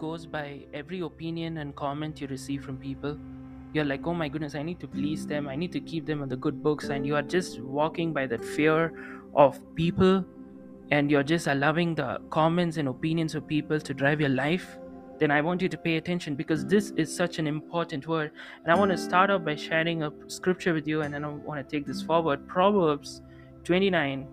Goes by every opinion and comment you receive from people? You're like, oh my goodness, I need to please them, I need to keep them on the good books, and you are just walking by that fear of people, and you're just allowing the comments and opinions of people to drive your life? Then I want you to pay attention because this is such an important word. And I want to start off by sharing a scripture with you, and then I want to take this forward. Proverbs 29,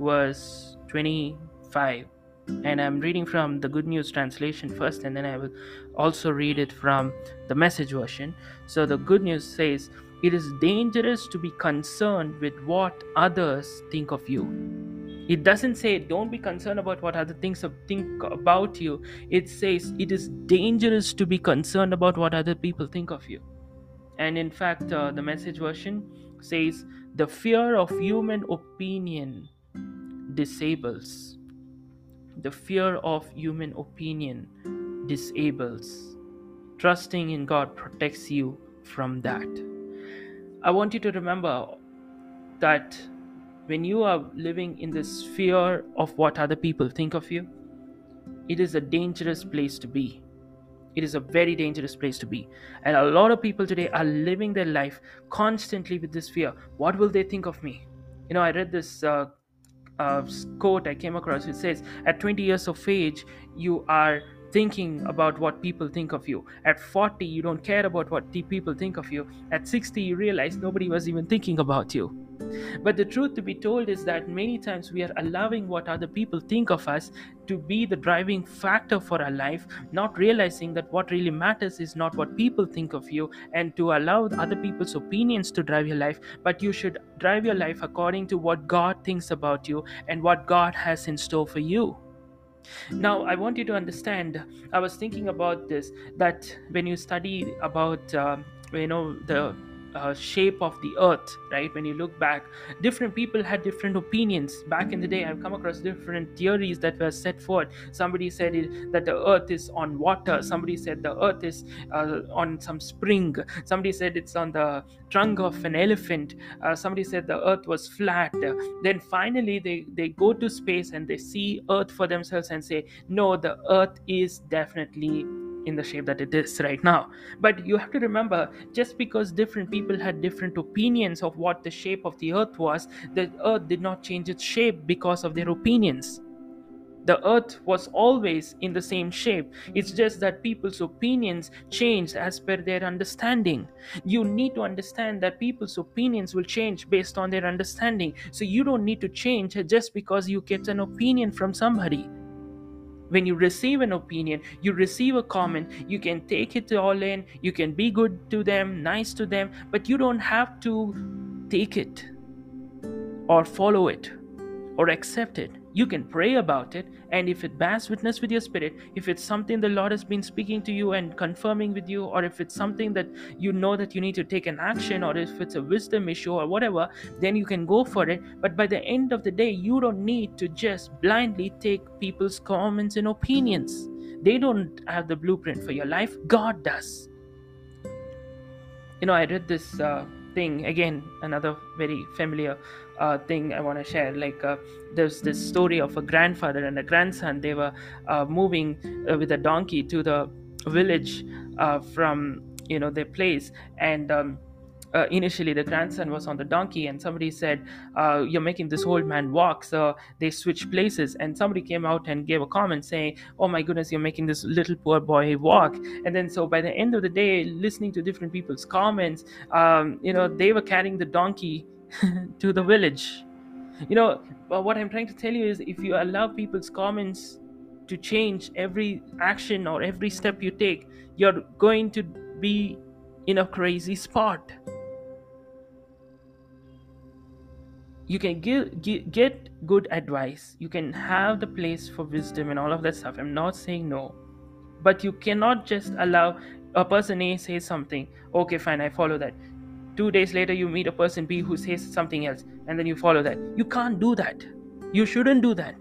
verse 25 and I'm reading from the Good News translation first, and then I will also read it from the message version. So, the Good News says, It is dangerous to be concerned with what others think of you. It doesn't say don't be concerned about what other things think about you. It says it is dangerous to be concerned about what other people think of you. And in fact, uh, the message version says the fear of human opinion disables the fear of human opinion disables. Trusting in God protects you from that. I want you to remember that when you are living in this fear of what other people think of you, it is a dangerous place to be. It is a very dangerous place to be. And a lot of people today are living their life constantly with this fear. What will they think of me? You know, I read this uh, uh, quote I came across. It says, At 20 years of age, you are thinking about what people think of you. At 40, you don't care about what the people think of you. At 60, you realize nobody was even thinking about you. But the truth to be told is that many times we are allowing what other people think of us to be the driving factor for our life, not realizing that what really matters is not what people think of you and to allow other people's opinions to drive your life, but you should drive your life according to what God thinks about you and what God has in store for you. Now, I want you to understand. I was thinking about this that when you study about, uh, you know, the uh, shape of the earth right? When you look back different people had different opinions. Back in the day i've come across different theories that were set forth. Somebody said it, that the earth is on water. Somebody said the earth is uh, on some spring. Somebody said it's on the trunk of an elephant. Uh, somebody said the earth was flat. Then finally they they go to space and they see earth for themselves and say no the earth is definitely in the shape that it is right now. But you have to remember just because different people had different opinions of what the shape of the earth was, the earth did not change its shape because of their opinions. The earth was always in the same shape. It's just that people's opinions changed as per their understanding. You need to understand that people's opinions will change based on their understanding. So you don't need to change just because you get an opinion from somebody when you receive an opinion you receive a comment you can take it all in you can be good to them nice to them but you don't have to take it or follow it or accept it you can pray about it and if it bears witness with your spirit if it's something the lord has been speaking to you and confirming with you or if it's something that you know that you need to take an action or if it's a wisdom issue or whatever then you can go for it. But by the end of the day you don't need to just blindly take people's comments and opinions. They don't have the blueprint for your life. God does. You know i read this uh, thing again another very familiar uh, thing i want to share. Like uh, there's this story of a grandfather and a grandson. They were uh, moving uh, with a donkey to the village uh, from you know their place. And um, uh, initially the grandson was on the donkey and somebody said you're making this old man walk. So they switched places and somebody came out and gave a comment saying oh my goodness you're making this little poor boy walk. And then so by the end of the day listening to different people's comments um, you know they were carrying the donkey to the village. You know uh, what i'm trying to tell you is if you allow people's comments to change every action or every step you take you're going to be in a crazy spot. You can give, give, get good advice. You can have the place for wisdom and all of that stuff. I'm not saying no. But you cannot just allow a person a say something okay fine i follow that two days later you meet a person b who says something else and then you follow that. You can't do that. You shouldn't do that.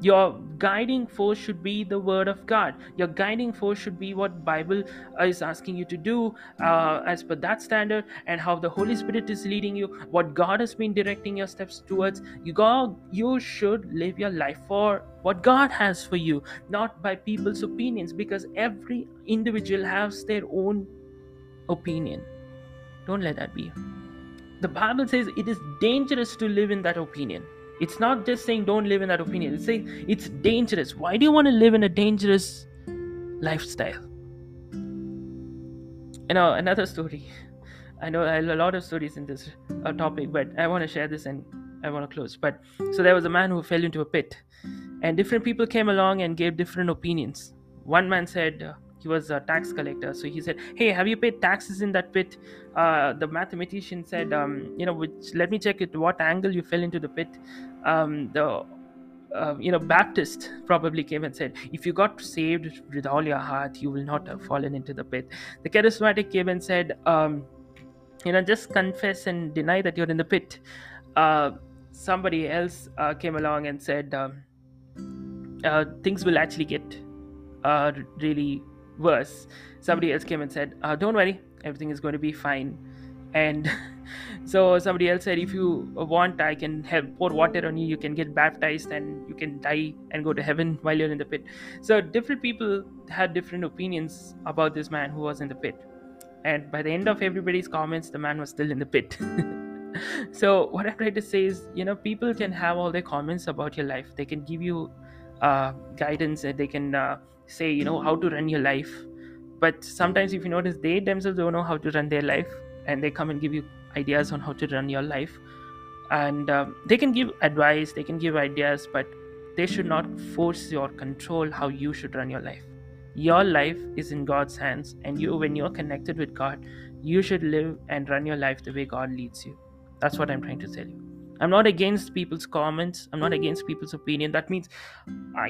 Your guiding force should be the word of god. Your guiding force should be what bible is asking you to do uh, as per that standard and how the holy spirit is leading you what god has been directing your steps towards. You go you should live your life for what god has for you not by people's opinions because every individual has their own opinion don't let that be the bible says it is dangerous to live in that opinion it's not just saying don't live in that opinion. It's saying it's dangerous. Why do you want to live in a dangerous lifestyle? You know, another story. I know a lot of stories in this uh, topic, but I want to share this and I want to close. But so there was a man who fell into a pit, and different people came along and gave different opinions. One man said, uh, he was a tax collector. So he said hey have you paid taxes in that pit? Uh, the mathematician said um, you know which let me check it what angle you fell into the pit. Um, the uh, you know baptist probably came and said if you got saved with all your heart you will not have fallen into the pit. The charismatic came and said um, you know just confess and deny that you're in the pit. Uh, somebody else uh, came along and said um, uh, things will actually get uh, really worse. Somebody else came and said uh, don't worry everything is going to be fine. And so somebody else said if you want i can have pour water on you. You can get baptized and you can die and go to heaven while you're in the pit. So different people had different opinions about this man who was in the pit. And by the end of everybody's comments the man was still in the pit. So what i'm trying to say is you know people can have all their comments about your life. They can give you uh, guidance and they can uh, say you know how to run your life. But sometimes if you notice they themselves don't know how to run their life and they come and give you ideas on how to run your life. And um, they can give advice they can give ideas but they should not force your control how you should run your life. Your life is in god's hands and you when you're connected with god you should live and run your life the way god leads you. That's what i'm trying to tell you I'm not against people's comments. I'm not against people's opinion. That means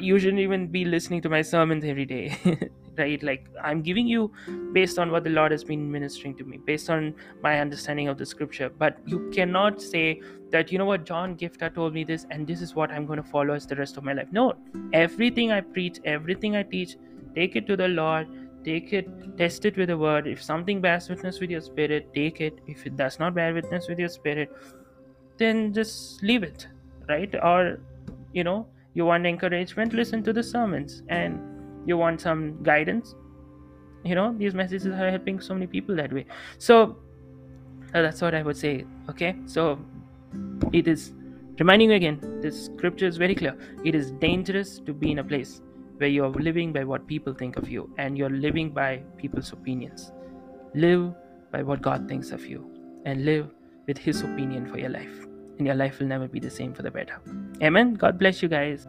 you shouldn't even be listening to my sermons every day, right? Like I'm giving you based on what the Lord has been ministering to me, based on my understanding of the scripture. But you cannot say that, you know what, John Giftah told me this, and this is what I'm going to follow as the rest of my life. No, everything I preach, everything I teach, take it to the Lord take it test it with the word if something bears witness with your spirit take it if it does not bear witness with your spirit then just leave it right? Or you know you want encouragement listen to the sermons. And you want some guidance? You know these messages are helping so many people that way. So uh, that's what i would say okay? So it is reminding you again this scripture is very clear. It is dangerous to be in a place where you are living by what people think of you and you're living by people's opinions. Live by what god thinks of you and live with His opinion for your life. And your life will never be the same for the better. Amen. God bless you guys.